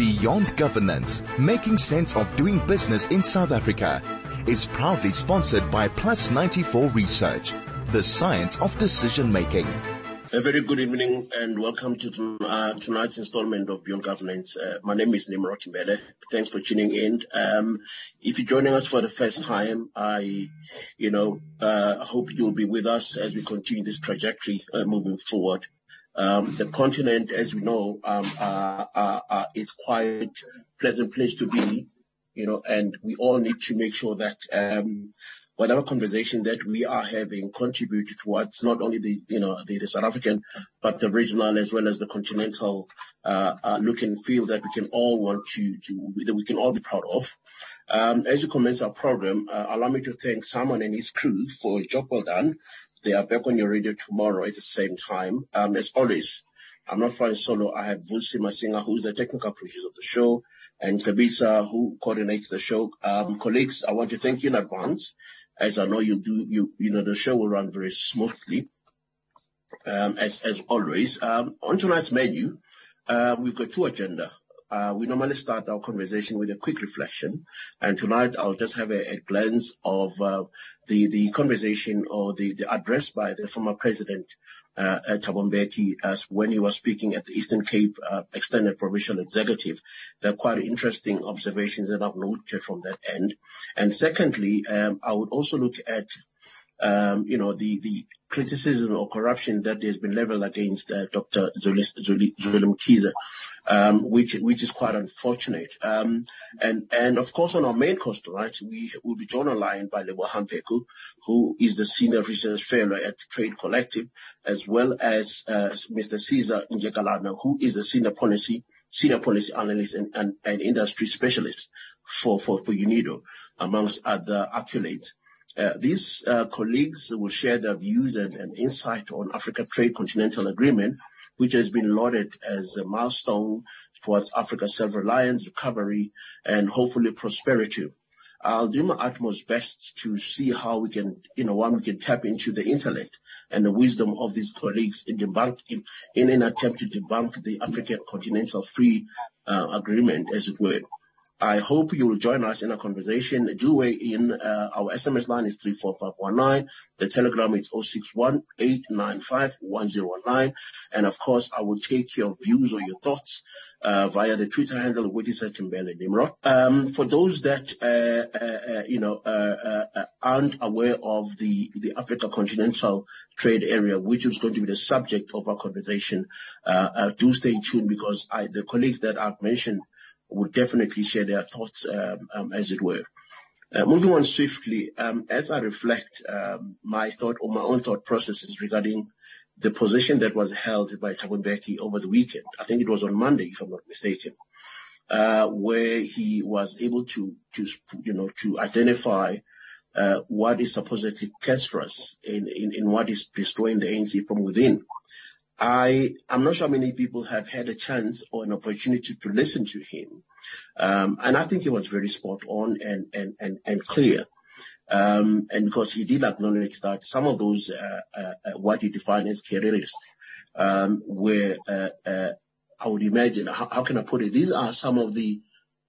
Beyond Governance, Making Sense of Doing Business in South Africa is proudly sponsored by Plus 94 Research, the science of decision making. A very good evening and welcome to uh, tonight's installment of Beyond Governance. Uh, my name is Nimrod Mbele. Thanks for tuning in. Um, if you're joining us for the first time, I, you know, uh, hope you'll be with us as we continue this trajectory uh, moving forward. Um, the continent, as we know, um, uh, uh, is quite pleasant place to be, you know, and we all need to make sure that um, whatever conversation that we are having contribute towards not only the, you know, the, South African, but the regional as well as the continental uh, uh, look and feel that we can all want to, to that we can all be proud of. As you commence our program, uh, allow me to thank Simon and his crew for a job well done. They are back on your radio tomorrow at the same time. Um, as always, I'm not flying solo. I have Vusi Masinga, who's the technical producer of the show, and Kabisa, who coordinates the show. Um, colleagues, I want to thank you in advance as I know you do, you you know, the show will run very smoothly, um, as as always. Um, on tonight's menu, uh, we've got two agenda. Uh, we normally start our conversation with a quick reflection, and tonight I'll just have a glance of uh, the conversation or the the address by the former president uh, Thabo as when he was speaking at the Eastern Cape uh, Extended Provincial Executive. There are quite interesting observations that I've noted from that end. And secondly, um, I would also look at um, you know, the, the criticism or corruption that has been leveled against uh, Dr. Zweli Mkhize, um, which, which is quite unfortunate. Um, and, and of course on our main coast, right, we will be joined online by Lebohang Pheko, who is the Senior Research Fellow at Trade Collective, as well as, uh, Mr. Sisa Njikelana, who is the Senior Policy, Senior Policy Analyst and, and, and Industry Specialist for, UNIDO, amongst other accolades. Uh, these uh, colleagues will share their views and insight on Africa Trade Continental Agreement, which has been lauded as a milestone towards Africa's self-reliance, recovery, and hopefully prosperity. I'll do my utmost best to see how we can, you know, one, we can tap into the intellect and the wisdom of these colleagues in an attempt to debunk the African Continental Free uh, Agreement, as it were. I hope you will join us in a conversation. Do weigh in. Uh, our SMS line is 34519. The telegram is 061 And of course, I will take your views or your thoughts uh, via the Twitter handle, which is at Mbele Nimrod. Um, for those that, uh, uh, uh you know, uh, aren't aware of the, the Africa Continental Trade Area, which is going to be the subject of our conversation, do stay tuned because I, the colleagues that I've mentioned would definitely share their thoughts, um, um, as it were. Uh, moving on swiftly, um, as I reflect my thought or my own thought processes regarding the position that was held by Thabo over the weekend, I think it was on Monday, if I'm not mistaken, uh, where he was able to, you know, to identify uh, what is supposedly cancerous in, in, in what is destroying the ANC from within. I, I'm not sure many people have had a chance or an opportunity to listen to him. Um, and I think he was very spot on and, and, and, and clear. Um, and because he did acknowledge that some of those, uh, uh, uh what he defined as careerists, um, were, I would imagine, how, how, can I put it? These are some of the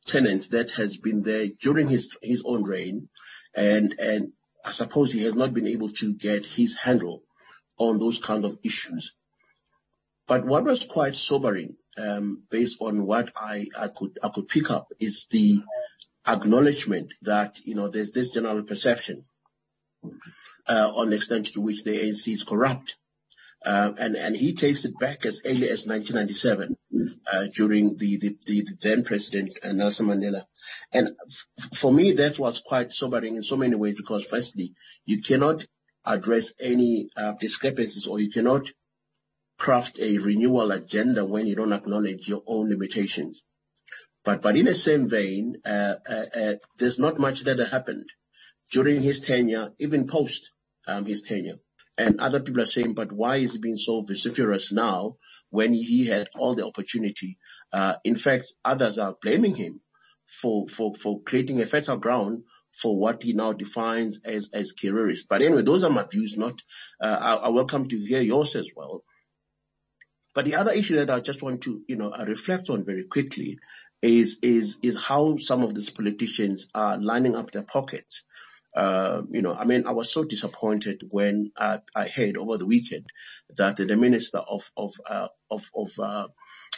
tenants that has been there during his, his own reign. And, and I suppose he has not been able to get his handle on those kind of issues. But what was quite sobering, um, based on what I, I could I could pick up, is the acknowledgement that you know there's this general perception uh, on the extent to which the ANC is corrupt. Uh, and and he takes it back as early as 1997 uh, during the, the, the, then president uh, Nelson Mandela. And f- for me, that was quite sobering in so many ways because firstly, you cannot address any uh, discrepancies or you cannot craft a renewal agenda when you don't acknowledge your own limitations. But, but in the same vein, uh, uh, uh, there's not much that happened during his tenure, even post um, his tenure. And other people are saying, but why is he being so vociferous now when he had all the opportunity? Uh, in fact, others are blaming him for, for, for creating a fertile ground for what he now defines as, as careerist. But anyway, those are my views, not, uh, I, I welcome to hear yours as well. But the other issue that I just want to, you know, uh, reflect on very quickly is is is how some of these politicians are lining up their pockets. Uh, you know, I mean, I was so disappointed when I, I heard over the weekend that the Minister of of uh, of, of uh,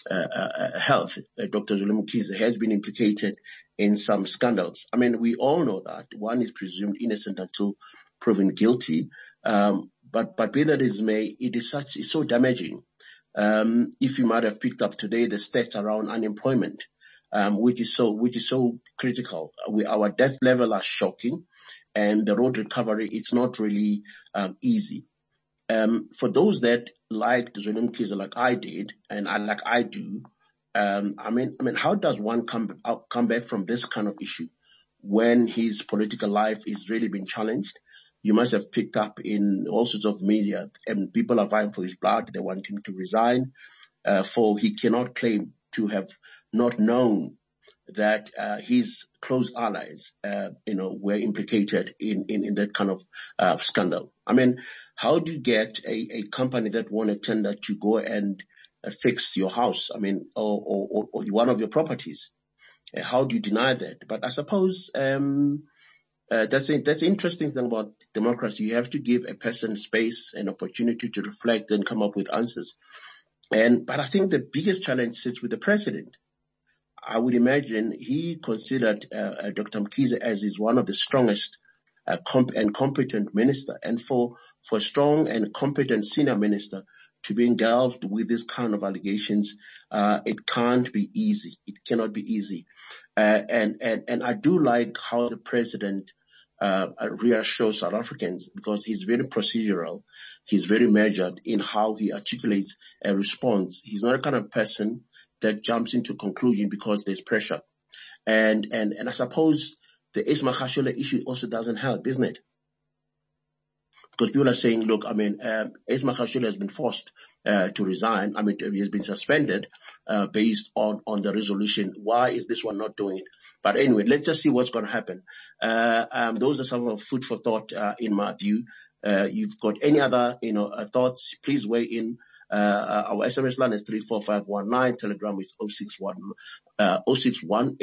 uh, uh Health, uh, Dr. Zweli Mkhize, has been implicated in some scandals. I mean, we all know that one is presumed innocent until proven guilty. Um, but but be that as may, it is such it's so damaging. Um, if you might have picked up today the stats around unemployment, um, which is so which is so critical. We, our death level are shocking, and the road recovery it's not really um, easy. Um, for those that like Zweli Mkhize like I did, and I like I do, um, I mean, I mean, how does one come out, come back from this kind of issue when his political life is really being challenged? You must have picked up in all sorts of media, and people are vying for his blood. They want him to resign, uh, for he cannot claim to have not known that uh, his close allies, uh, you know, were implicated in, in, in that kind of uh, scandal. I mean, how do you get a, a company that won a tender to go and uh, fix your house? I mean, or, or, or one of your properties? Uh, how do you deny that? But I suppose um, uh, that's that's interesting thing about democracy. You have to give a person space and opportunity to reflect and come up with answers. And, but I think the biggest challenge sits with the president. I would imagine he considered uh, uh Dr. Mkhize as is one of the strongest uh, comp- and competent minister. And for, for strong and competent senior minister to be engulfed with this kind of allegations, uh, it can't be easy. It cannot be easy. Uh, and, and, and I do like how the president uh, reassure South Africans because he's very procedural. He's very measured in how he articulates a response. He's not a kind of person that jumps into conclusion because there's pressure. And, and, and I suppose the Ace Magashule issue also doesn't help, isn't it? Because people are saying, look, I mean, um, Ace Magashule has been forced uh, to resign. I mean, he has been suspended uh, based on on the resolution. Why is this one not doing it? But anyway, let's just see what's going to happen. Uh, um, those are some of food for thought uh, in my view. Uh, you've got any other, you know, uh, thoughts? Please weigh in. our SMS line is 34519. Telegram is 061, uh, 061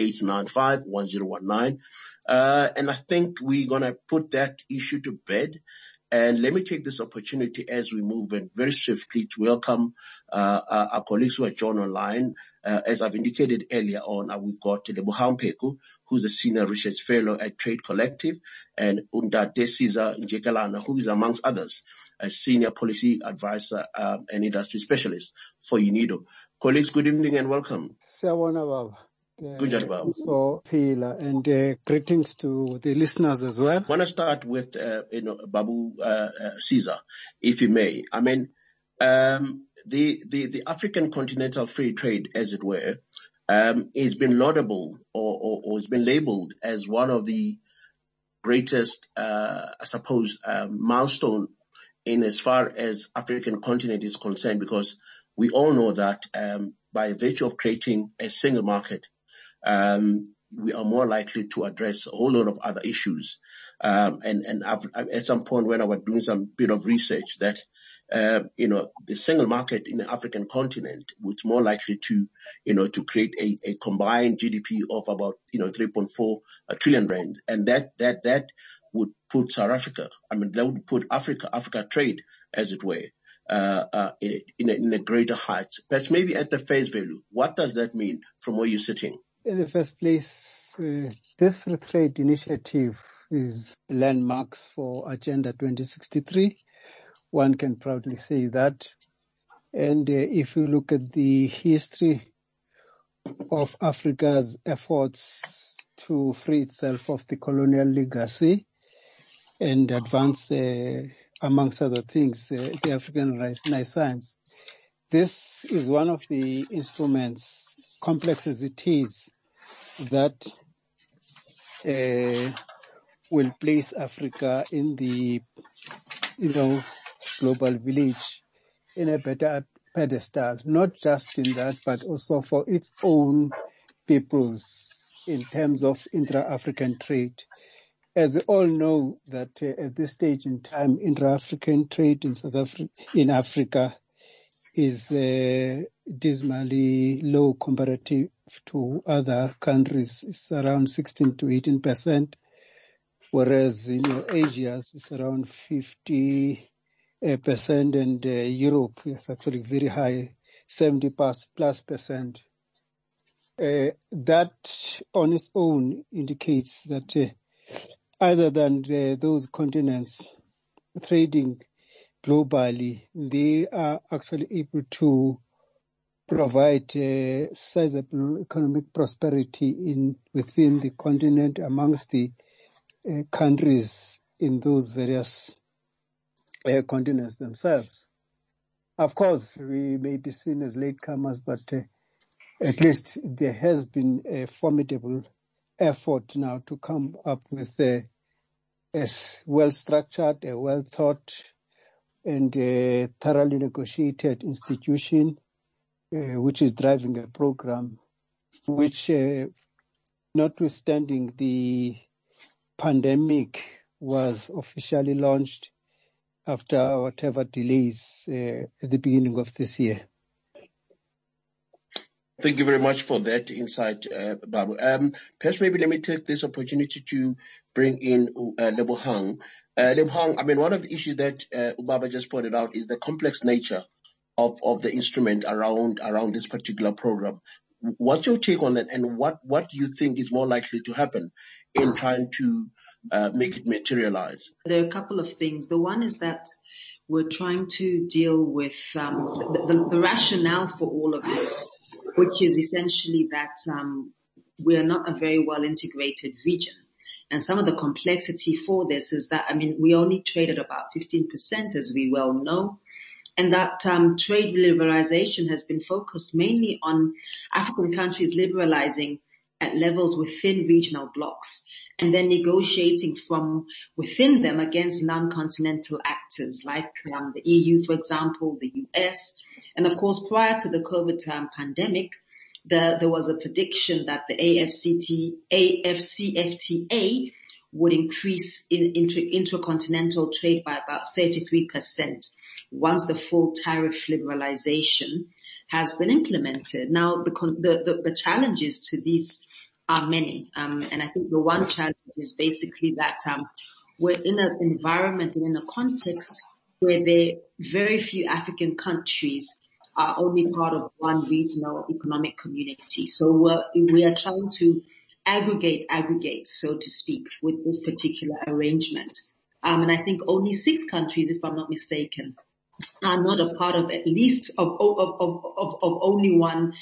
and I think we're going to put that issue to bed. And let me take this opportunity as we move in very swiftly to welcome uh, uh, our colleagues who are joined online. Uh, as I've indicated earlier on, uh, we've got Lebohang Pheko, who's a senior research fellow at Trade Collective, and Undate Sisa Njikelana, who is amongst others a senior policy advisor um, and industry specialist for UNIDO. Colleagues, good evening and welcome. Good job, So, Phila, and uh, greetings to the listeners as well. I want to start with, uh, you know, Babu uh, uh, Sisa, if you may. I mean, um, the, the, the African continental free trade, as it were, um, has been laudable or, or, or has been labeled as one of the greatest, uh, I suppose, um, milestone in as far as African continent is concerned, because we all know that um, by virtue of creating a single market, um, we are more likely to address a whole lot of other issues. Um, and, and I've, at some point when I was doing some bit of research that, uh, you know, the single market in the African continent was more likely to, you know, to create a, a combined GDP of about, you know, 3.4 trillion rand. And that, that, that would put South Africa, I mean, that would put Africa, Africa trade, as it were, uh, uh, in, in, a, in a greater height. But maybe at the face value, what does that mean from where you're sitting? In the first place, uh, this free trade initiative is landmarks for Agenda 2063. One can proudly say that. And uh, if you look at the history of Africa's efforts to free itself of the colonial legacy and advance, uh, amongst other things, uh, the African Renaissance, this is one of the instruments complex as it is, that uh, will place Africa in the, you know, global village in a better pedestal, not just in that, but also for its own peoples in terms of intra-African trade. As we all know that uh, at this stage in time, intra-African trade in South Africa, in Africa is uh, dismally low comparative to other countries It's around 16 to 18 percent, whereas in you know, Asia it's around 50 uh, percent, and uh, Europe is actually very high, 70 plus, plus percent. Uh, that on its own indicates that uh, other than the, those continents trading globally, they are actually able to provide uh, sizable economic prosperity in within the continent amongst the uh, countries in those various uh, continents themselves. Of course, we may be seen as latecomers, but uh, at least there has been a formidable effort now to come up with a, a well structured, a well thought and a thoroughly negotiated institution uh, which is driving a program which, uh, notwithstanding the pandemic, was officially launched after whatever delays uh, at the beginning of this year. Thank you very much for that insight, uh, Babu. Um, perhaps maybe let me take this opportunity to bring in uh, Lebohang. Uh, Lebohang, I mean, one of the issues that uh, Ubaba just pointed out is the complex nature of, of the instrument around around this particular program. What's your take on that, and what what do you think is more likely to happen in trying to uh, make it materialize? There are a couple of things. The one is that we're trying to deal with um, the, the, the, rationale for all of this, which is essentially that um, we are not a very well integrated region. And some of the complexity for this is that, I mean, we only traded about 15% as we well know. And that um, trade liberalization has been focused mainly on African countries liberalizing at levels within regional blocks and then negotiating from within them against non-continental actors like um, the EU, for example, the US. And of course, prior to the COVID um, pandemic, the, there was a prediction that the AFCT, AFCFTA would increase in inter, intercontinental trade by about 33% once the full tariff liberalization has been implemented. Now, the, the, the, the challenges to these are many. Um, and I think the one challenge is basically that um, we're in an environment and in a context where there are very few African countries are only part of one regional economic community. So we're, we are trying to aggregate, aggregate, so to speak, with this particular arrangement. Um, and I think only six countries, if I'm not mistaken, are not a part of at least of, of, of, of, of only one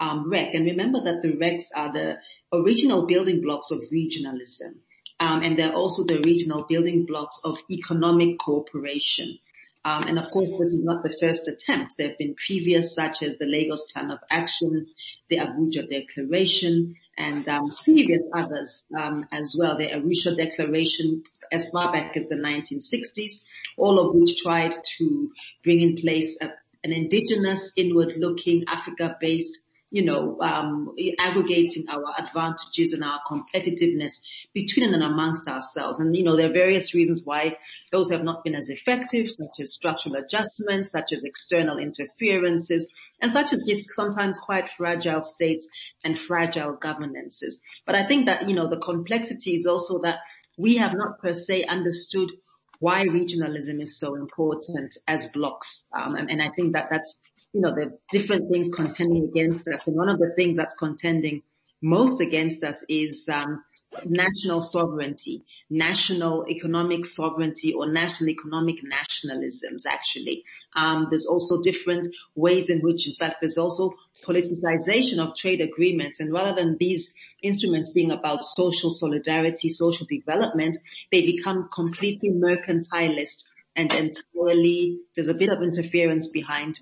um, REC. And remember that the RECs are the original building blocks of regionalism. Um, and they're also the regional building blocks of economic cooperation. Um, and of course, this is not the first attempt. There have been previous, such as the Lagos Plan of Action, the Abuja Declaration, and um, previous others um, as well. The Arusha Declaration, as far back as the 1960s, all of which tried to bring in place a, an indigenous, inward-looking, Africa-based you know, um, aggregating our advantages and our competitiveness between and amongst ourselves. And, you know, there are various reasons why those have not been as effective, such as structural adjustments, such as external interferences, and such as just sometimes quite fragile states and fragile governances. But I think that, you know, the complexity is also that we have not per se understood why regionalism is so important as blocks. Um, and, and, I think that that's you know, the different things contending against us. And one of the things that's contending most against us is um, national sovereignty, national economic sovereignty or national economic nationalisms actually. Um, there's also different ways in which in fact there's also politicization of trade agreements and rather than these instruments being about social solidarity, social development, they become completely mercantilist and entirely, there's a bit of interference behind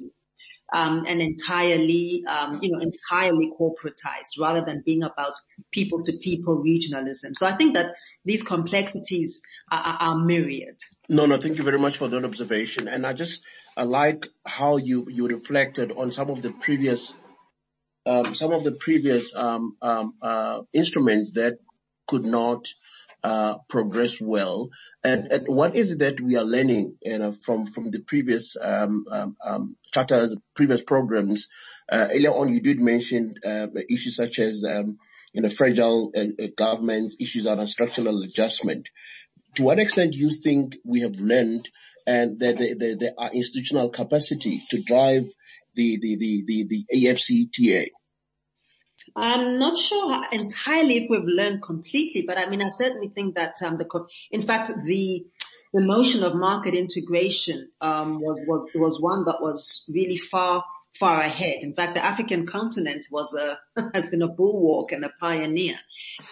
um, and entirely, um, you know, entirely corporatized rather than being about people to people regionalism. So I think that these complexities are, are, myriad. No, no, thank you very much for that observation. And I just I like how you, you reflected on some of the previous, um, some of the previous, um, um, uh, instruments that could not uh, progress well. And, and, what is it that we are learning you know, from from the previous um, um, um, charters, previous programs? Uh, earlier on, you did mention uh, issues such as um, you know fragile uh, uh, governments, issues on structural adjustment. To what extent do you think we have learned and that there, there are institutional capacity to drive the the the the, the AFCTA? I'm not sure entirely if we've learned completely, but I mean, I certainly think that um, the, in fact, the the notion of market integration um, was was was one that was really far far ahead. In fact, the African continent was a has been a bulwark and a pioneer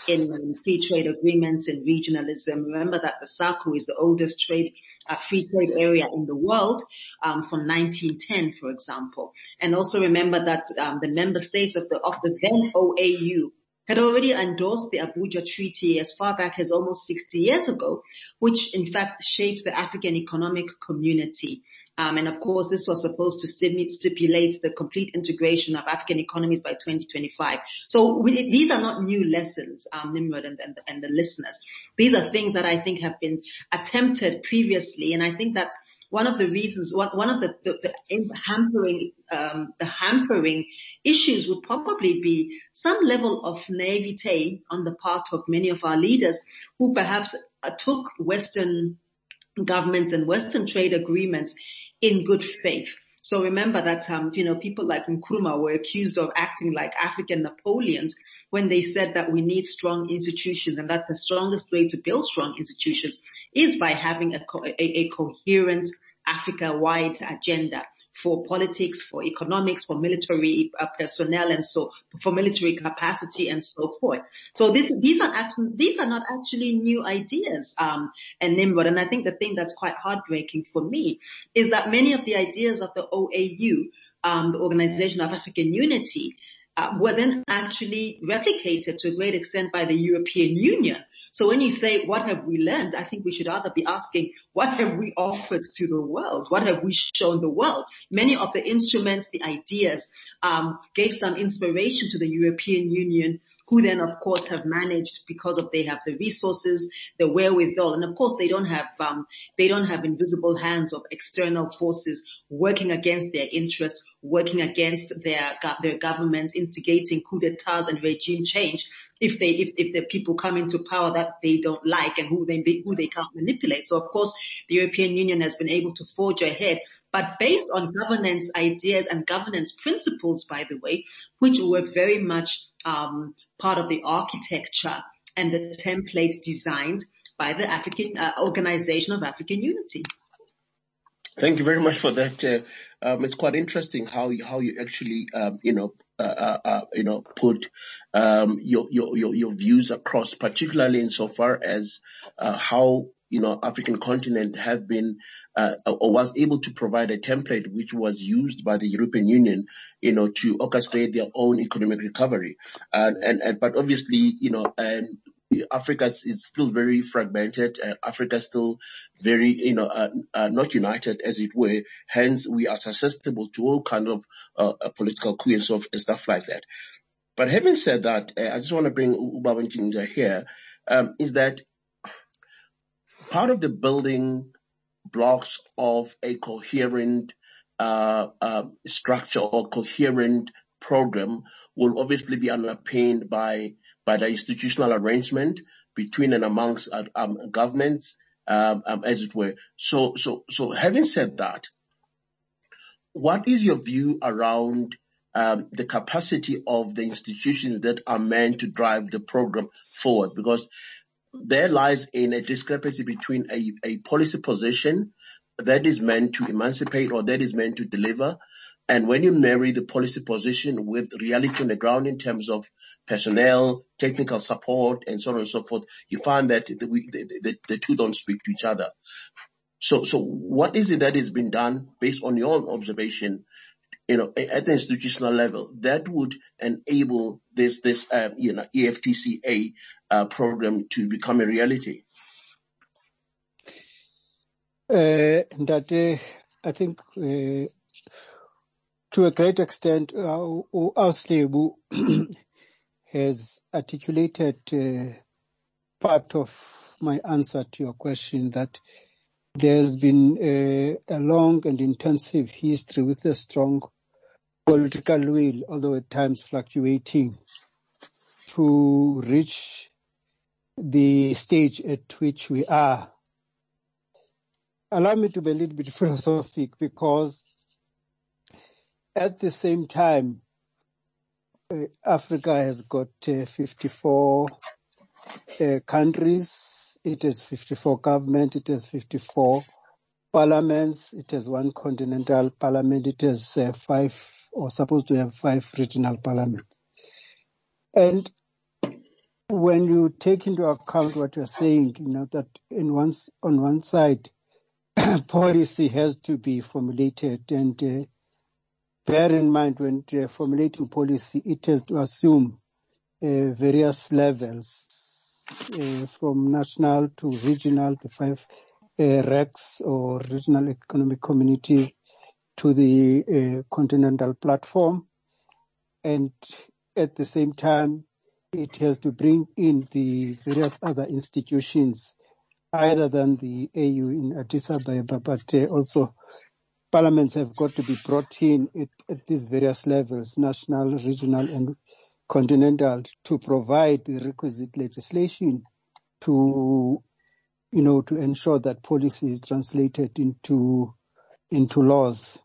in free trade agreements and regionalism. Remember that the SACU is the oldest trade uh, free trade area in the world um, from 1910, for example. And also remember that um, the member states of the of the then OAU had already endorsed the Abuja Treaty as far back as almost 60 years ago, which in fact shaped the African Economic Community. Um, and of course, this was supposed to stipulate the complete integration of African economies by 2025. So we, these are not new lessons, um, Nimrod and, and, and the listeners. These are things that I think have been attempted previously. And I think that one of the reasons, one, one of the, the, the hampering, um, the hampering issues would probably be some level of naivete on the part of many of our leaders who perhaps uh, took Western governments and Western trade agreements in good faith. So remember that, um, you know, people like Nkrumah were accused of acting like African Napoleons when they said that we need strong institutions and that the strongest way to build strong institutions is by having a, co- a, a coherent Africa-wide agenda for politics, for economics, for military uh, personnel, and so for military capacity and so forth. So this, these are actually, these are not actually new ideas, um, and Nimrod. And I think the thing that's quite heartbreaking for me is that many of the ideas of the OAU, um, the Organization of African Unity, uh, were then actually replicated to a great extent by the European Union. So when you say, what have we learned? I think we should rather be asking, what have we offered to the world? What have we shown the world? Many of the instruments, the ideas, um, gave some inspiration to the European Union who then of course have managed because of they have the resources, the wherewithal, and of course they don't have um, they don't have invisible hands of external forces working against their interests, working against their their governments, instigating coup d'états and regime change if they if, if the people come into power that they don't like and who they who they can't manipulate. So of course the European Union has been able to forge ahead, but based on governance ideas and governance principles, by the way, which were very much um, part of the architecture and the template designed by the African uh, Organization of African Unity. Thank you very much for that. Uh, um, it's quite interesting how you, how you actually, um, you know, uh, uh, uh you know, put um, your, your, your your views across, particularly insofar as uh, how you know African continent have been uh, or was able to provide a template which was used by the European Union, you know, to orchestrate their own economic recovery, and and, and but obviously, you know, Africa is still very fragmented. Uh, Africa is still very, you know, uh, uh, not united as it were. Hence, we are susceptible to all kind of uh, uh political of and stuff like that. But having said that, uh, I just want to bring Ubaba Jinja here. Um, is that part of the building blocks of a coherent structure or coherent program will obviously be underpinned by by the institutional arrangement between and amongst uh, um, governments, um, um, as it were. So, so, so having said that, what is your view around um, the capacity of the institutions that are meant to drive the program forward? Because there lies in a discrepancy between a, a policy position that is meant to emancipate or that is meant to deliver and when you marry the policy position with reality on the ground in terms of personnel, technical support, and so on and so forth, you find that the, the, the, the two don't speak to each other. So, so what is it that has been done based on your observation, you know, at the institutional level that would enable this, this, uh, you know, EFTCA uh, program to become a reality? Uh, that I think uh, to a great extent, uh, Auslebu has articulated uh, part of my answer to your question that there's been a, a long and intensive history with a strong political will, although at times fluctuating, to reach the stage at which we are. Allow me to be a little bit philosophic because at the same time, uh, Africa has got uh, 54 uh, countries. It has 54 government. It has 54 parliaments. It has one continental parliament. It has uh, five or supposed to have five regional parliaments. And when you take into account what you're saying, you know, that in one, on one side, policy has to be formulated and uh, bear in mind when uh, formulating policy, it has to assume uh, various levels uh, from national to regional, the five uh, RECs or regional economic community to the uh, continental platform. And at the same time, it has to bring in the various other institutions other than the AU in Addis Ababa, but also parliaments have got to be brought in at, at, these various levels, national, regional, and continental, to provide the requisite legislation to, you know, to ensure that policy is translated into into laws.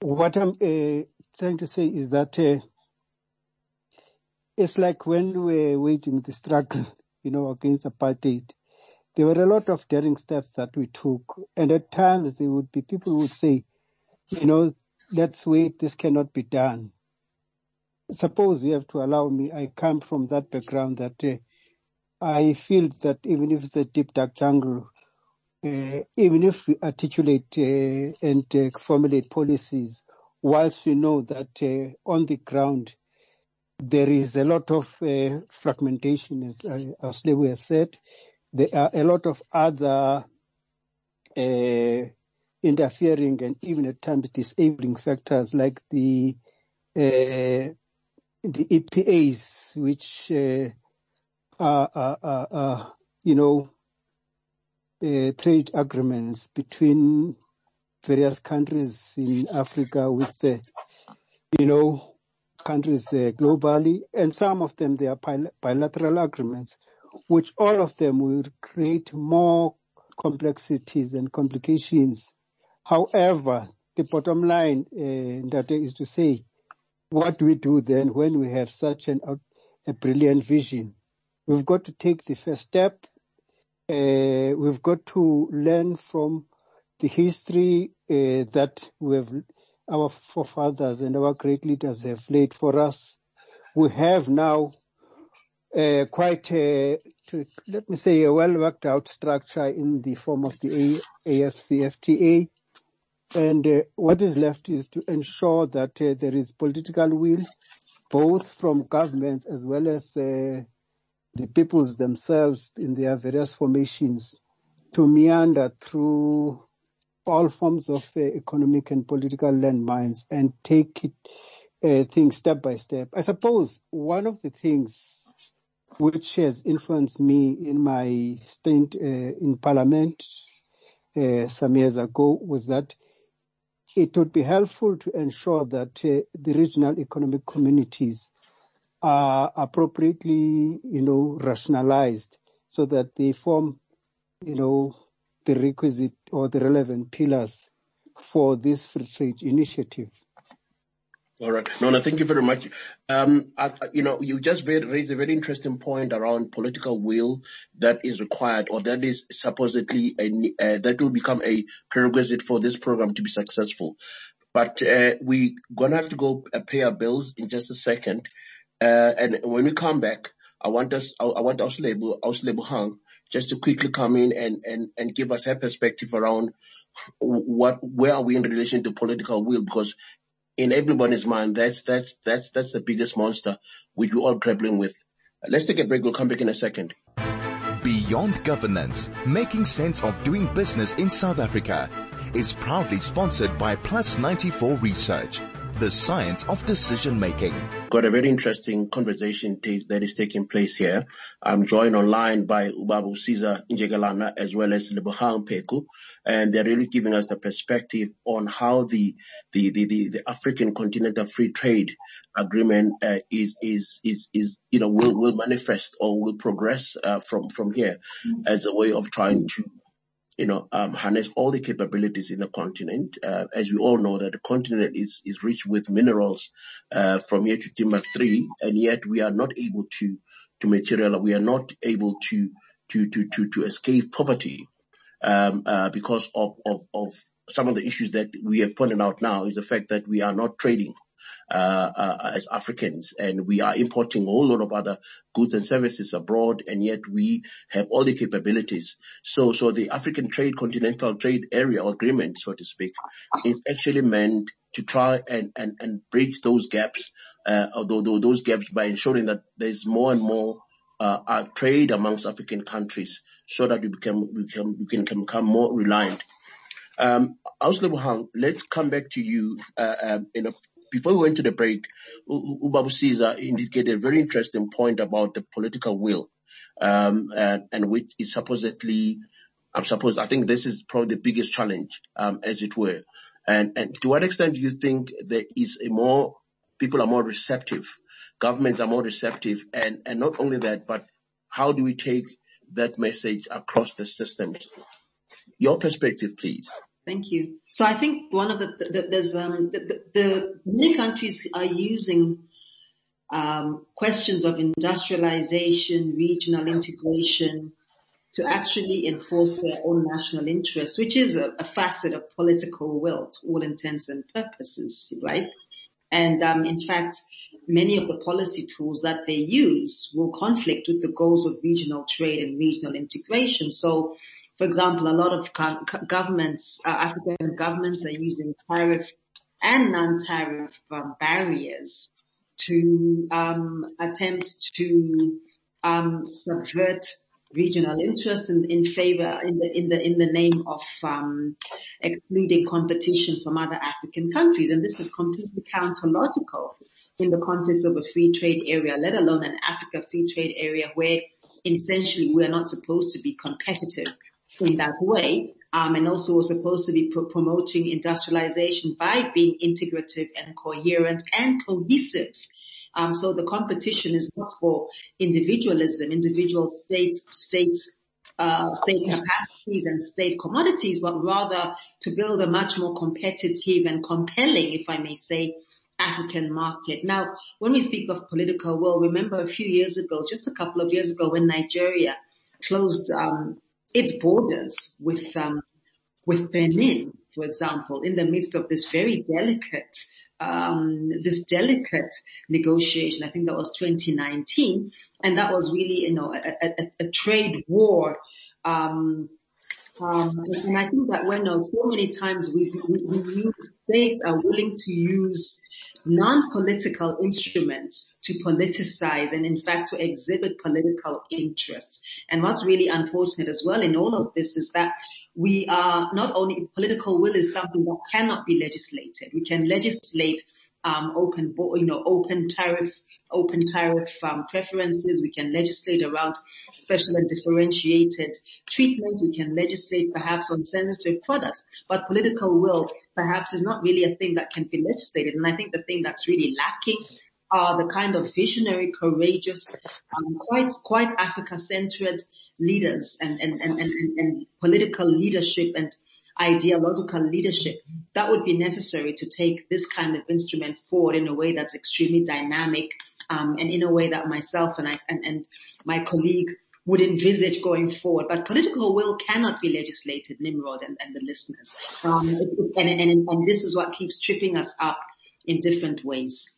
What I'm uh, trying to say is that uh, it's like when we were waging the struggle, you know, against apartheid. There were a lot of daring steps that we took, and at times there would be people who would say, you know, let's wait, this cannot be done. Suppose you have to allow me, I come from that background that uh, I feel that even if it's a deep dark jungle, uh, even if we articulate uh, and uh, formulate policies, whilst we know that uh, on the ground there is a lot of uh, fragmentation, as, uh, as Lebo have said. There are a lot of other uh, interfering and even at times disabling factors like the uh, the EPAs, which uh, are, are, are, are, you know, uh, trade agreements between various countries in Africa with the, you know, countries uh, globally, and some of them they are bilateral agreements, which all of them will create more complexities and complications. However, the bottom line uh, is to say, what we do then when we have such an, a brilliant vision? We've got to take the first step. Uh, we've got to learn from the history uh, that we have our forefathers and our great leaders have laid for us. We have now uh, quite a, to, let me say, a well worked out structure in the form of the AFCFTA. And uh, what is left is to ensure that uh, there is political will, both from governments as well as uh, the peoples themselves in their various formations, to meander through all forms of uh, economic and political landmines and take it, uh, things step by step. I suppose one of the things which has influenced me in my stint uh, in parliament uh, some years ago was that it would be helpful to ensure that uh, the regional economic communities are appropriately, you know, rationalized so that they form, you know, the requisite or the relevant pillars for this free trade initiative. All right. No, no, thank you very much. Um, I, you know, you just raised a very interesting point around political will that is required or that is supposedly a, uh, that will become a prerequisite for this program to be successful. But uh, we're going to have to go uh, pay our bills in just a second. Uh, and when we come back, I want us, I, I want Auslebo, Auslebo Hang just to quickly come in and, and, and give us her perspective around what, where are we in relation to political will? Because in everybody's mind, that's, that's, that's, that's the biggest monster which we're all grappling with. Let's take a break. We'll come back in a second. Beyond Governance, making sense of doing business in South Africa is proudly sponsored by Plus 94 Research the science of decision making. Got a very interesting conversation t- that is taking place here. I'm joined online by Ubabu Sisa Njikelana as well as Lebohang Pheko, and they're really giving us the perspective on how the the the, the, the African Continental Free Trade Agreement uh, is is is is you know will will manifest or will progress uh, from from here as a way of trying to you know, um, harness all the capabilities in the continent. Uh, as we all know that the continent is, is rich with minerals, uh, from here to Timbuktu, and yet we are not able to, to material, we are not able to, to, to, to, to escape poverty, um, uh, because of, of, of some of the issues that we have pointed out now is the fact that we are not trading as Africans, and we are importing a whole lot of other goods and services abroad, and yet we have all the capabilities. So, so the African Trade Continental Trade Area Agreement, so to speak, is actually meant to try and and and bridge those gaps, uh, although those gaps by ensuring that there's more and more uh, trade amongst African countries so that we become, we can, we can become more reliant. Um, let's come back to you, uh, um, in a before we went to the break, Ubabu Sisa indicated a very interesting point about the political will, um, and, and, which is supposedly, I'm supposed, I think this is probably the biggest challenge, um, as it were. And, and to what extent do you think there is a more, people are more receptive, governments are more receptive, and, and not only that, but how do we take that message across the systems? Your perspective, please. Thank you. So I think one of the, the there's um, the, the, many countries are using um, questions of industrialization, regional integration to actually enforce their own national interests, which is a, a facet of political will to all intents and purposes, right? And um, in fact, many of the policy tools that they use will conflict with the goals of regional trade and regional integration. So for example, a lot of governments, uh, African governments are using tariff and non-tariff um, barriers to um, attempt to um, subvert regional interests in, in, favor in the in the in the name of um, excluding competition from other African countries, and this is completely counterlogical in the context of a free trade area, let alone an Africa free trade area where essentially we are not supposed to be competitive in that way. Um, and also we're supposed to be pro- promoting industrialization by being integrative and coherent and cohesive. Um, so the competition is not for individualism, individual states, states, uh, state capacities and state commodities, but rather to build a much more competitive and compelling, if I may say, African market. Now, when we speak of political will, remember a few years ago, just a couple of years ago when Nigeria closed um, its borders with um, with Benin, for example, in the midst of this very delicate um, this delicate negotiation. I think that was 2019, and that was really you know a, a, a trade war. Um, um, and I think that when uh, so many times we, we, we states are willing to use non-political instruments to politicize and in fact to exhibit political interests. And what's really unfortunate as well in all of this is that we are not only political will is something that cannot be legislated. We can legislate um, open, you know, open tariff, open tariff um, preferences. We can legislate around special and differentiated treatment. We can legislate perhaps on sensitive products, but political will perhaps is not really a thing that can be legislated. And I think the thing that's really lacking are the kind of visionary, courageous, um, quite quite Africa-centered leaders and and, and and and political leadership and ideological leadership that would be necessary to take this kind of instrument forward in a way that's extremely dynamic um, and in a way that myself and I and, and my colleague would envisage going forward. But political will cannot be legislated, Nimrod and, and the listeners. Um, and, and, and this is what keeps tripping us up in different ways.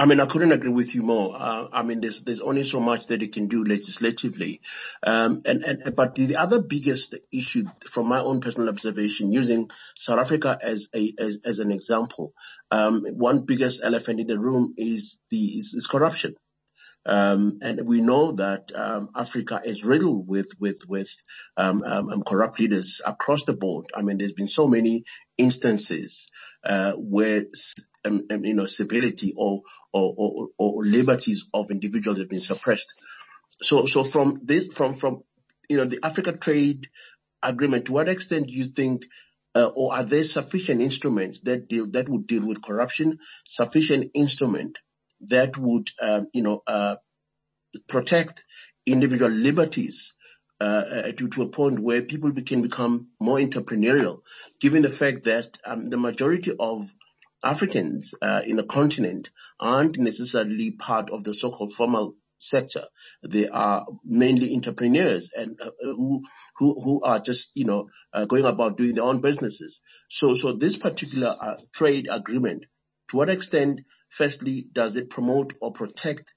I mean, I couldn't agree with you more. Uh, I mean, there's there's only so much that it can do legislatively, um, and and but the other biggest issue, from my own personal observation, using South Africa as a as, as an example, um, one biggest elephant in the room is the is, is corruption. Um, and we know that um, Africa is riddled with with with um, um, um corrupt leaders across the board. I mean, there's been so many instances uh, where um, um, you know, civility or, or, or, or liberties of individuals have been suppressed. So, so from this, from, from, you know, the Africa trade agreement, to what extent do you think uh, or are there sufficient instruments that deal that would deal with corruption? Sufficient instrument that would, um, you know, uh, protect individual liberties uh, uh, to, to a point where people can become more entrepreneurial, given the fact that um, the majority of Africans uh, in the continent aren't necessarily part of the so-called formal sector. They are mainly entrepreneurs and uh, who, who, who are just, you know, uh, going about doing their own businesses. So, so this particular uh, trade agreement, to what extent, firstly, does it promote or protect,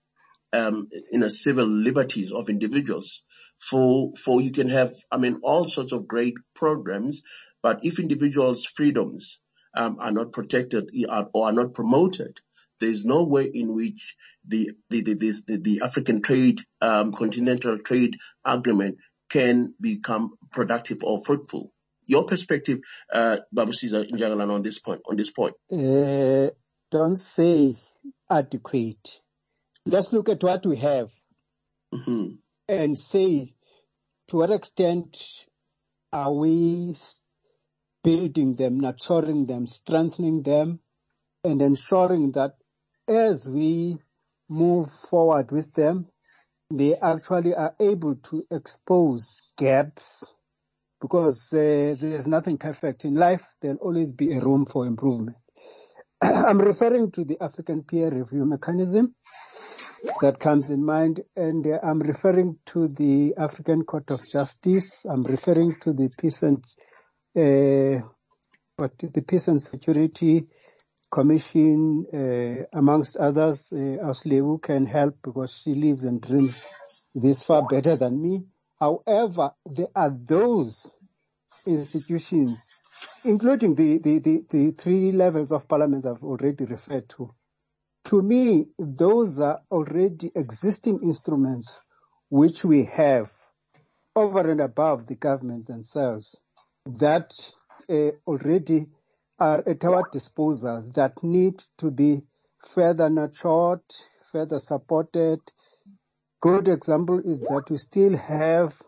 um, you know, civil liberties of individuals? For, for you can have, I mean, all sorts of great programs, but if individuals' freedoms um, are not protected or are not promoted, there is no way in which the the the, the, the African trade um, continental trade agreement can become productive or fruitful. Your perspective, uh, Babu Caesar general, on this point. On this point, uh, don't say adequate. Let's look at what we have mm-hmm. and say to what extent are we building them, nurturing them, strengthening them, and ensuring that as we move forward with them, they actually are able to expose gaps because uh, there's nothing perfect in life. There'll always be a room for improvement. I'm referring to the African peer review mechanism that comes in mind, and uh, I'm referring to the African Court of Justice. I'm referring to the Peace and but the Peace and Security Commission, uh, amongst others, uh, can help because she lives and dreams this far better than me. However, there are those institutions, including the, the, the, the three levels of parliaments I've already referred to. To me, those are already existing instruments which we have over and above the government themselves that uh, already are at our disposal that need to be further nurtured, further supported. Good example is that we still have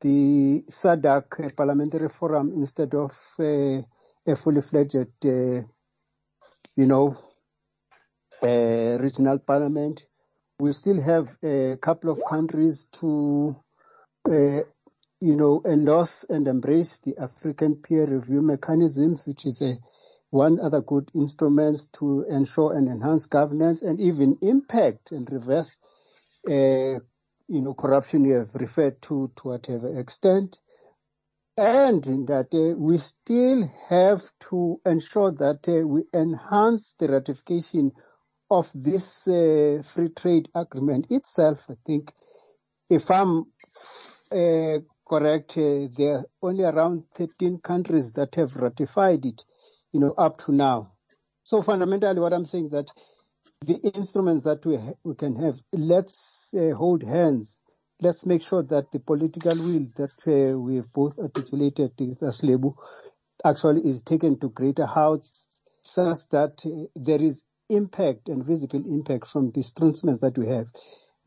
the SADC Parliamentary Forum instead of uh, a fully fledged, uh, you know, uh, regional parliament. We still have a couple of countries to, uh, you know, endorse and embrace the African peer review mechanisms, which is a one other good instruments to ensure and enhance governance and even impact and reverse, uh, you know, corruption you have referred to to whatever extent. And that uh, we still have to ensure that uh, we enhance the ratification of this uh, free trade agreement itself. I think if I'm uh, correct, uh, there are only around 13 countries that have ratified it, you know, up to now. So fundamentally what I'm saying is that the instruments that we, ha- we can have, let's uh, hold hands. Let's make sure that the political will that uh, we have both articulated with Aslebu actually is taken to greater heights such that uh, there is impact and visible impact from the instruments that we have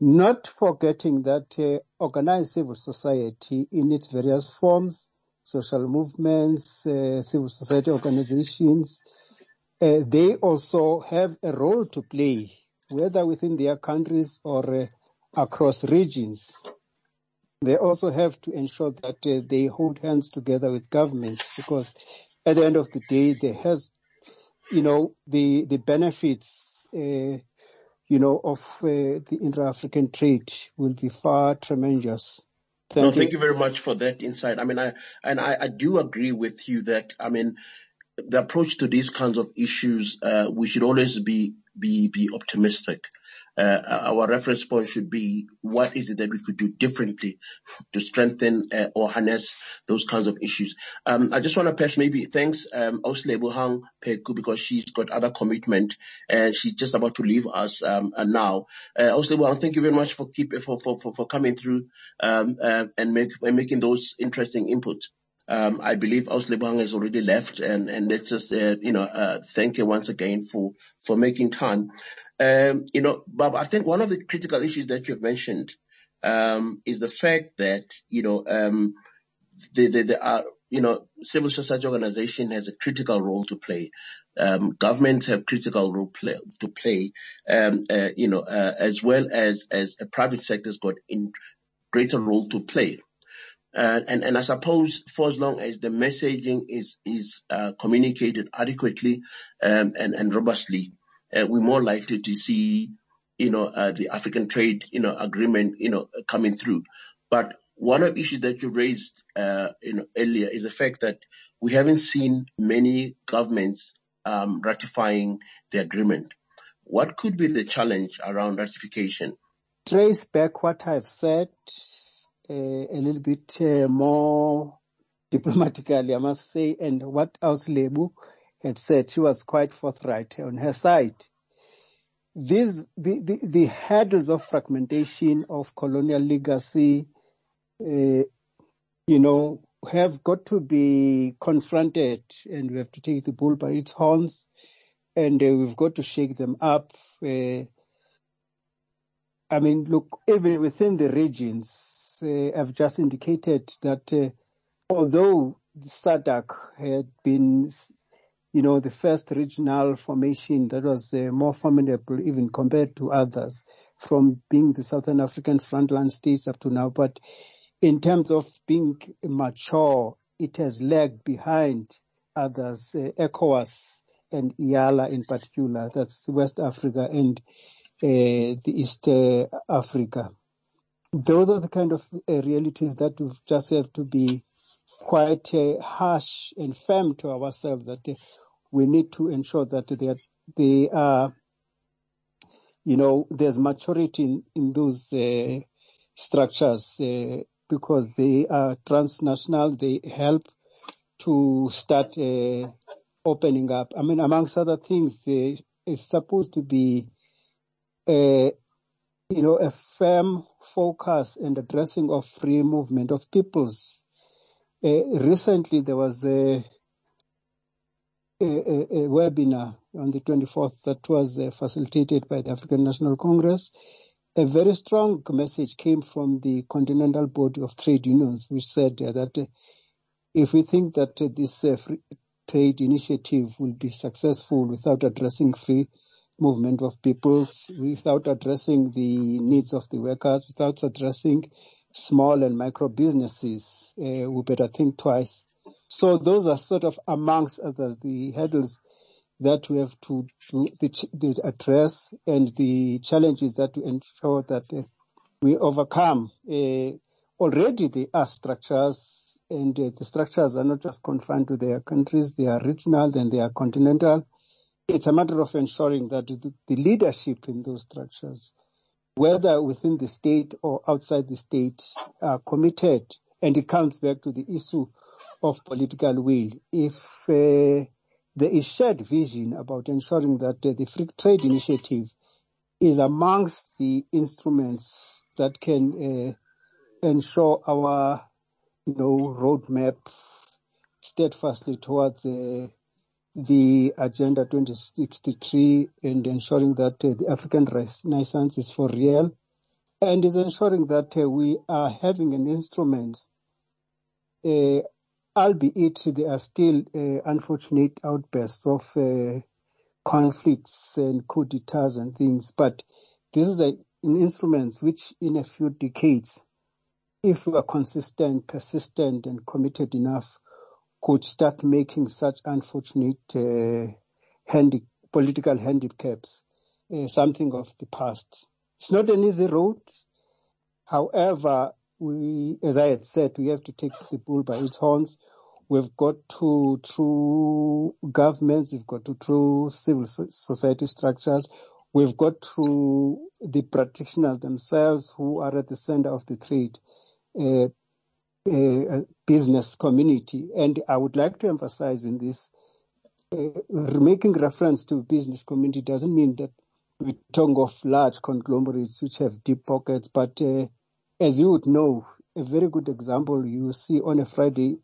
not forgetting that uh, organized civil society in its various forms, social movements, uh, civil society organizations, uh, they also have a role to play, whether within their countries or uh, across regions. They also have to ensure that uh, they hold hands together with governments because at the end of the day, there has, you know, the, the benefits uh, you know, of uh, the inter-African trade will be far tremendous. Thank no, you. thank you very much for that insight. I mean, I and I, I do agree with you that I mean, the approach to these kinds of issues, uh, we should always be be be optimistic our reference point should be what is it that we could do differently to strengthen uh, or harness those kinds of issues. Um, I just want to pass maybe thanks um, Hang Pheko because she's got other commitment and she's just about to leave us um, now. Uh, thank you very much for keep for for for, for coming through um, uh, and make and making those interesting inputs. Um, I believe Auslebang has already left and, and let's just, uh, you know, uh, thank you once again for, for making time. Um, you know, Bob, I think one of the critical issues that you've mentioned, um, is the fact that, you know, um, there are, you know, civil society organization has a critical role to play. Um, governments have critical role play, to play, um, uh, you know, uh, as well as, as a private sector has got in greater role to play. Uh, and, and I suppose for as long as the messaging is, is, uh, communicated adequately, um, and, and robustly, uh, we're more likely to see, you know, uh, the African trade, you know, agreement, you know, coming through. But one of the issues that you raised, uh, you know, earlier is the fact that we haven't seen many governments, um, ratifying the agreement. What could be the challenge around ratification? Trace back what I've said uh, a little bit uh, more diplomatically, I must say, and what else Lebo had said, she was quite forthright on her side. These, the, the, the hurdles of fragmentation of colonial legacy, uh, you know, have got to be confronted and we have to take the bull by its horns and uh, we've got to shake them up. Uh, I mean, look, even within the regions, uh, I've just indicated that although SADC had been, you know, the first regional formation that was uh, more formidable even compared to others from being the Southern African frontline states up to now, but in terms of being mature, it has lagged behind others, uh, ECOWAS and EALA in particular, that's West Africa and uh, the East uh, Africa. Those are the kind of uh, realities that we just have to be quite uh, harsh and firm to ourselves that uh, we need to ensure that they are, they are you know, there's maturity in, in those uh, structures because they are transnational. They help to start uh, opening up. I mean, amongst other things, there is supposed to be, a, you know, a firm focus and addressing of free movement of peoples. Uh, recently, there was a, a, a, webinar on the 24th that was uh, facilitated by the African National Congress a very strong message came from the Continental Body of Trade Unions, which said uh, that uh, if we think that this free trade initiative will be successful without addressing free movement of people, without addressing the needs of the workers, without addressing small and micro businesses, uh, we better think twice. So those are sort of amongst others the hurdles that we have to, to, to address and the challenges that we ensure that uh, we overcome. Uh, already there are structures and uh, the structures are not just confined to their countries, they are regional and they are continental. It's a matter of ensuring that the, the leadership in those structures, whether within the state or outside the state, are committed. And it comes back to the issue of political will. If uh, there is shared vision about ensuring that uh, the free trade initiative is amongst the instruments that can uh, ensure our, you know, roadmap steadfastly towards uh, the Agenda 2063 and ensuring that uh, the African Renaissance is for real and is ensuring that uh, we are having an instrument uh, albeit there are still uh, unfortunate outbursts of uh, conflicts and coup d'etats and things, but this is a, an instrument which in a few decades, if we are consistent, persistent and committed enough, could start making such unfortunate uh, handi- political handicaps uh, something of the past. It's not an easy road. However, we, as I had said, we have to take the bull by its horns. We've got to, through governments, we've got to, through civil society structures, we've got to the practitioners themselves who are at the center of the trade uh, uh, business community. And I would like to emphasize in this, uh, making reference to business community doesn't mean that we talk of large conglomerates which have deep pockets, but uh, as you would know, a very good example you see on a Friday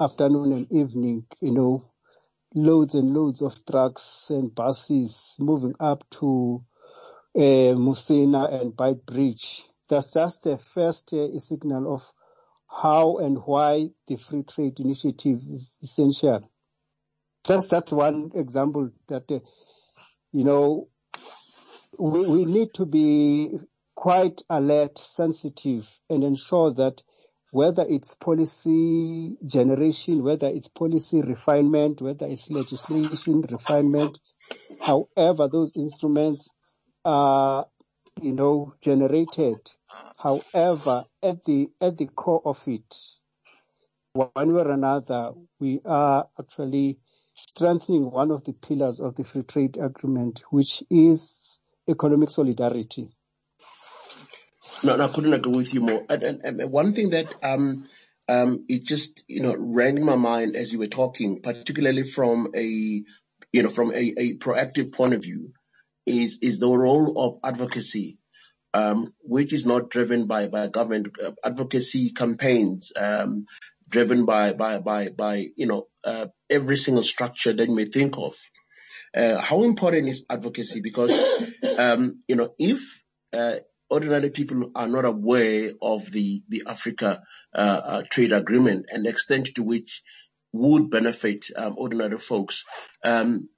afternoon and evening, you know, loads and loads of trucks and buses moving up to uh, Musina and Beitbridge. That's just the first uh, signal of how and why the free trade initiative is essential. That's just that one example that, uh, you know, we, we need to be quite alert, sensitive, and ensure that whether it's policy generation, whether it's policy refinement, whether it's legislation refinement, however those instruments are, you know, generated. However, at the, at the core of it, one way or another, we are actually strengthening one of the pillars of the free trade agreement, which is economic solidarity. No, no, I couldn't agree with you more. And, and, and one thing that um, um, it just you know ran in my mind as you were talking, particularly from a you know from a, a proactive point of view, is is the role of advocacy, um, which is not driven by by government uh, advocacy campaigns, um, driven by by by by you know uh, every single structure that you may think of. Uh, how important is advocacy? Because um, you know if uh, ordinary people are not aware of the, the Africa uh, uh, trade agreement and the extent to which would benefit um, ordinary folks. Um,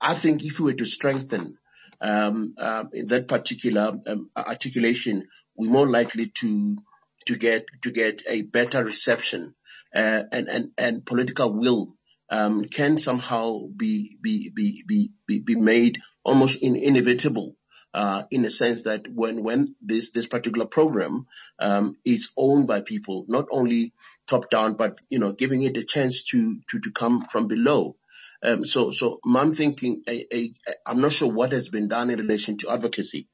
I think if we were to strengthen um, uh, that particular um, articulation, we're more likely to to get to get a better reception uh, and and and political will um, can somehow be be be be be, made almost in, inevitable uh, in a sense that when when this this particular program um, is owned by people, not only top down, but you know, giving it a chance to to to come from below. Um, so so I'm thinking, I'm not sure what has been done in relation to advocacy,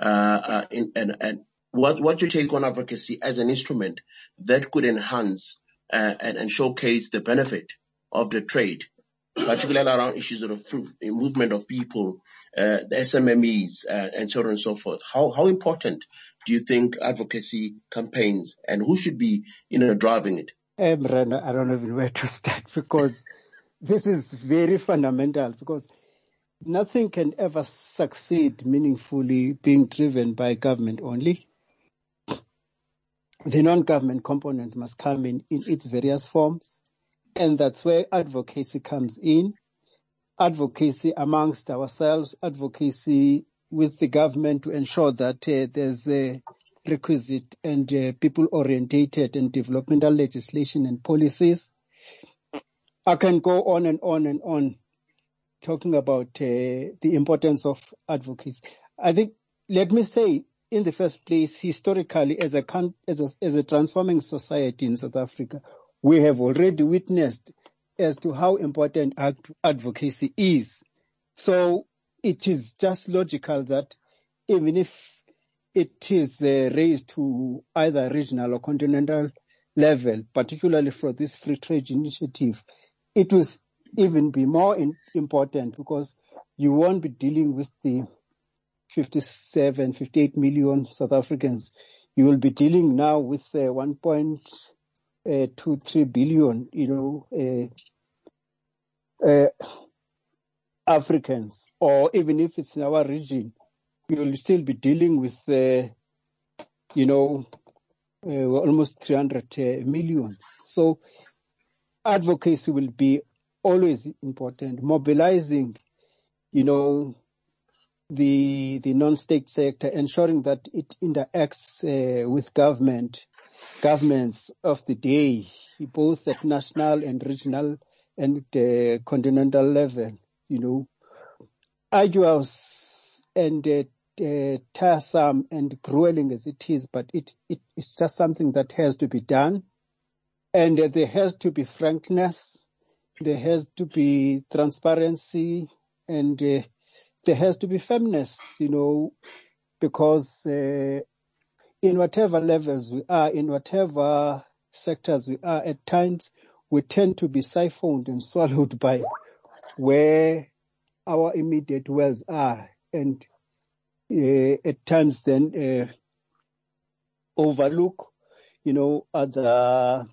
uh, uh, in, and and what what you take on advocacy as an instrument that could enhance uh, and, and showcase the benefit of the trade particularly around issues of movement of people, uh, the SMMEs, uh, and so on and so forth. How how important do you think advocacy campaigns and who should be you know driving it? Um, I don't know where to start because this is very fundamental because nothing can ever succeed meaningfully being driven by government only. The non-government component must come in in its various forms and that's where advocacy comes in. Advocacy amongst ourselves, advocacy with the government to ensure that uh, there's a requisite and uh, people orientated and developmental legislation and policies. I can go on and on and on talking about uh, the importance of advocacy. I think, let me say, in the first place, historically, as a, as a, as a transforming society in South Africa, we have already witnessed as to how important advocacy is. So it is just logical that even if it is uh, raised to either regional or continental level, particularly for this free trade initiative, it will even be more in, important because you won't be dealing with the 57, 58 million South Africans. You will be dealing now with uh, 1 uh, two, three billion, you know, uh, uh, Africans, or even if it's in our region, will still be dealing with, uh, you know, uh, almost 300 uh. So advocacy will be always important. Mobilizing, you know, the the non-state sector, ensuring that it interacts uh, with government, governments of the day, both at national and regional and uh, continental level. You know, arduous and uh, tiresome and grueling as it is, but it, it it's just something that has to be done, and uh, there has to be frankness, there has to be transparency, and uh, there has to be firmness, you know, because uh, in whatever levels we are, in whatever sectors we are, at times we tend to be siphoned and swallowed by where our immediate wells are, and uh, at times then uh, overlook, you know, other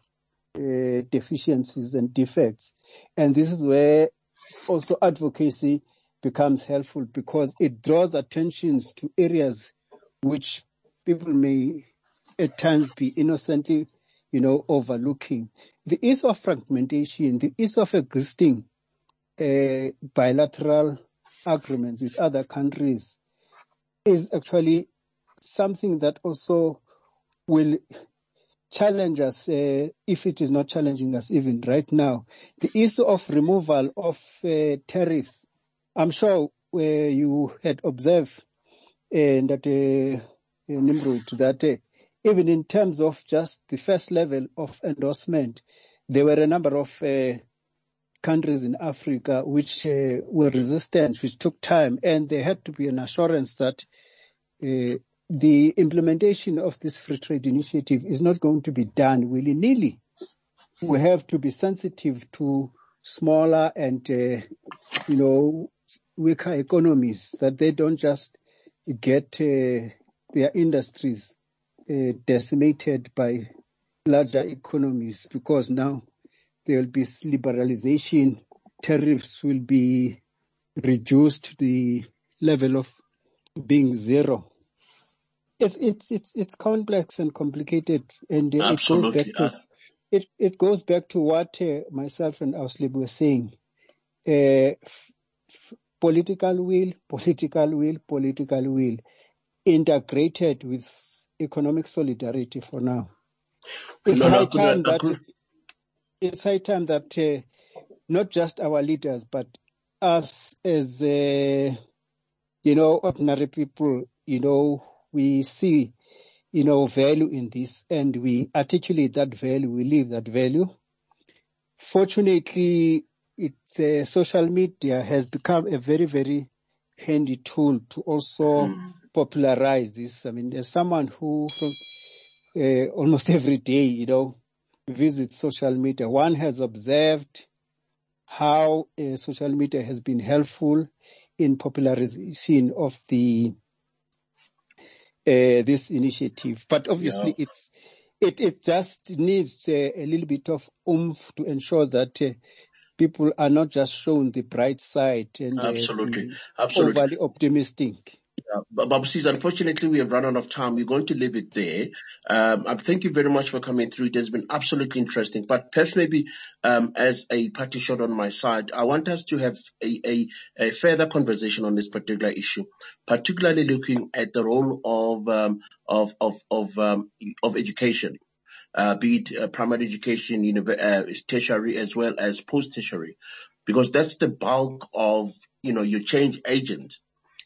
uh, deficiencies and defects. And this is where also advocacy becomes helpful because it draws attentions to areas which people may at times be innocently, you know, overlooking. The ease of fragmentation, the ease of existing uh, bilateral agreements with other countries is actually something that also will challenge us uh, if it is not challenging us even right now. The issue of removal of uh, tariffs, I'm sure uh, you had observed uh, that uh, Nimrod that even in terms of just the first level of endorsement, there were a number of countries in Africa which were resistant, which took time, and there had to be an assurance that the implementation of this free trade initiative is not going to be done willy-nilly. We have to be sensitive to smaller and, you know, weaker economies, that they don't just get uh, their industries uh, decimated by larger economies because now there will be liberalization, tariffs will be reduced to the level of being zero it's it's it's it's complex and complicated, and uh, it goes back to it. It goes back to what uh, myself and Auslib were saying. Uh, f- political will, political will, political will, integrated with economic solidarity for now. It's no, high no, time that it's high time that uh, not just our leaders, but us as uh, you know ordinary people, you know we see, you know, value in this and we articulate that value, we live that value. Fortunately, it's uh, social media has become a very, very handy tool to also mm. popularize this. I mean, as someone who uh, almost every day, you know, visits social media, one has observed how uh, social media has been helpful in popularization of the uh, this initiative. But obviously, yeah. it's it it just needs uh, a little bit of oomph to ensure that uh, people are not just shown the bright side and absolutely, absolutely overly optimistic. Uh, Bob says, unfortunately, we have run out of time. We're going to leave it there. Um, thank you very much for coming through. It has been absolutely interesting. But perhaps maybe um, as a party shot on my side, I want us to have a, a, a further conversation on this particular issue, particularly looking at the role of um, of of of, um, of education. Uh, be it uh, primary education, uh, tertiary as well as post-tertiary, because that's the bulk of, you know, your change agent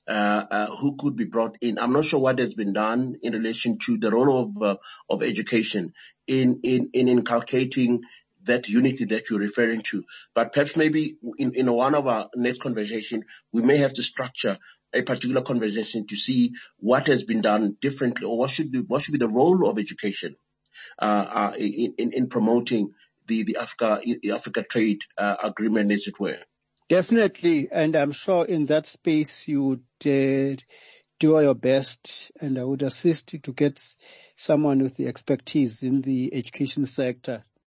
uh, uh, who could be brought in. I'm not sure what has been done in relation to the role of of education in in in inculcating that unity that you're referring to. But perhaps maybe in, in one of our next conversation, we may have to structure a particular conversation to see what has been done differently or what should be, what should be the role of education, uh, uh, in, in, in, promoting the, the Africa, Africa trade, uh, agreement, as it were. Definitely, and I'm sure in that space you would uh, do your best, and I would assist you to get someone with the expertise in the education sector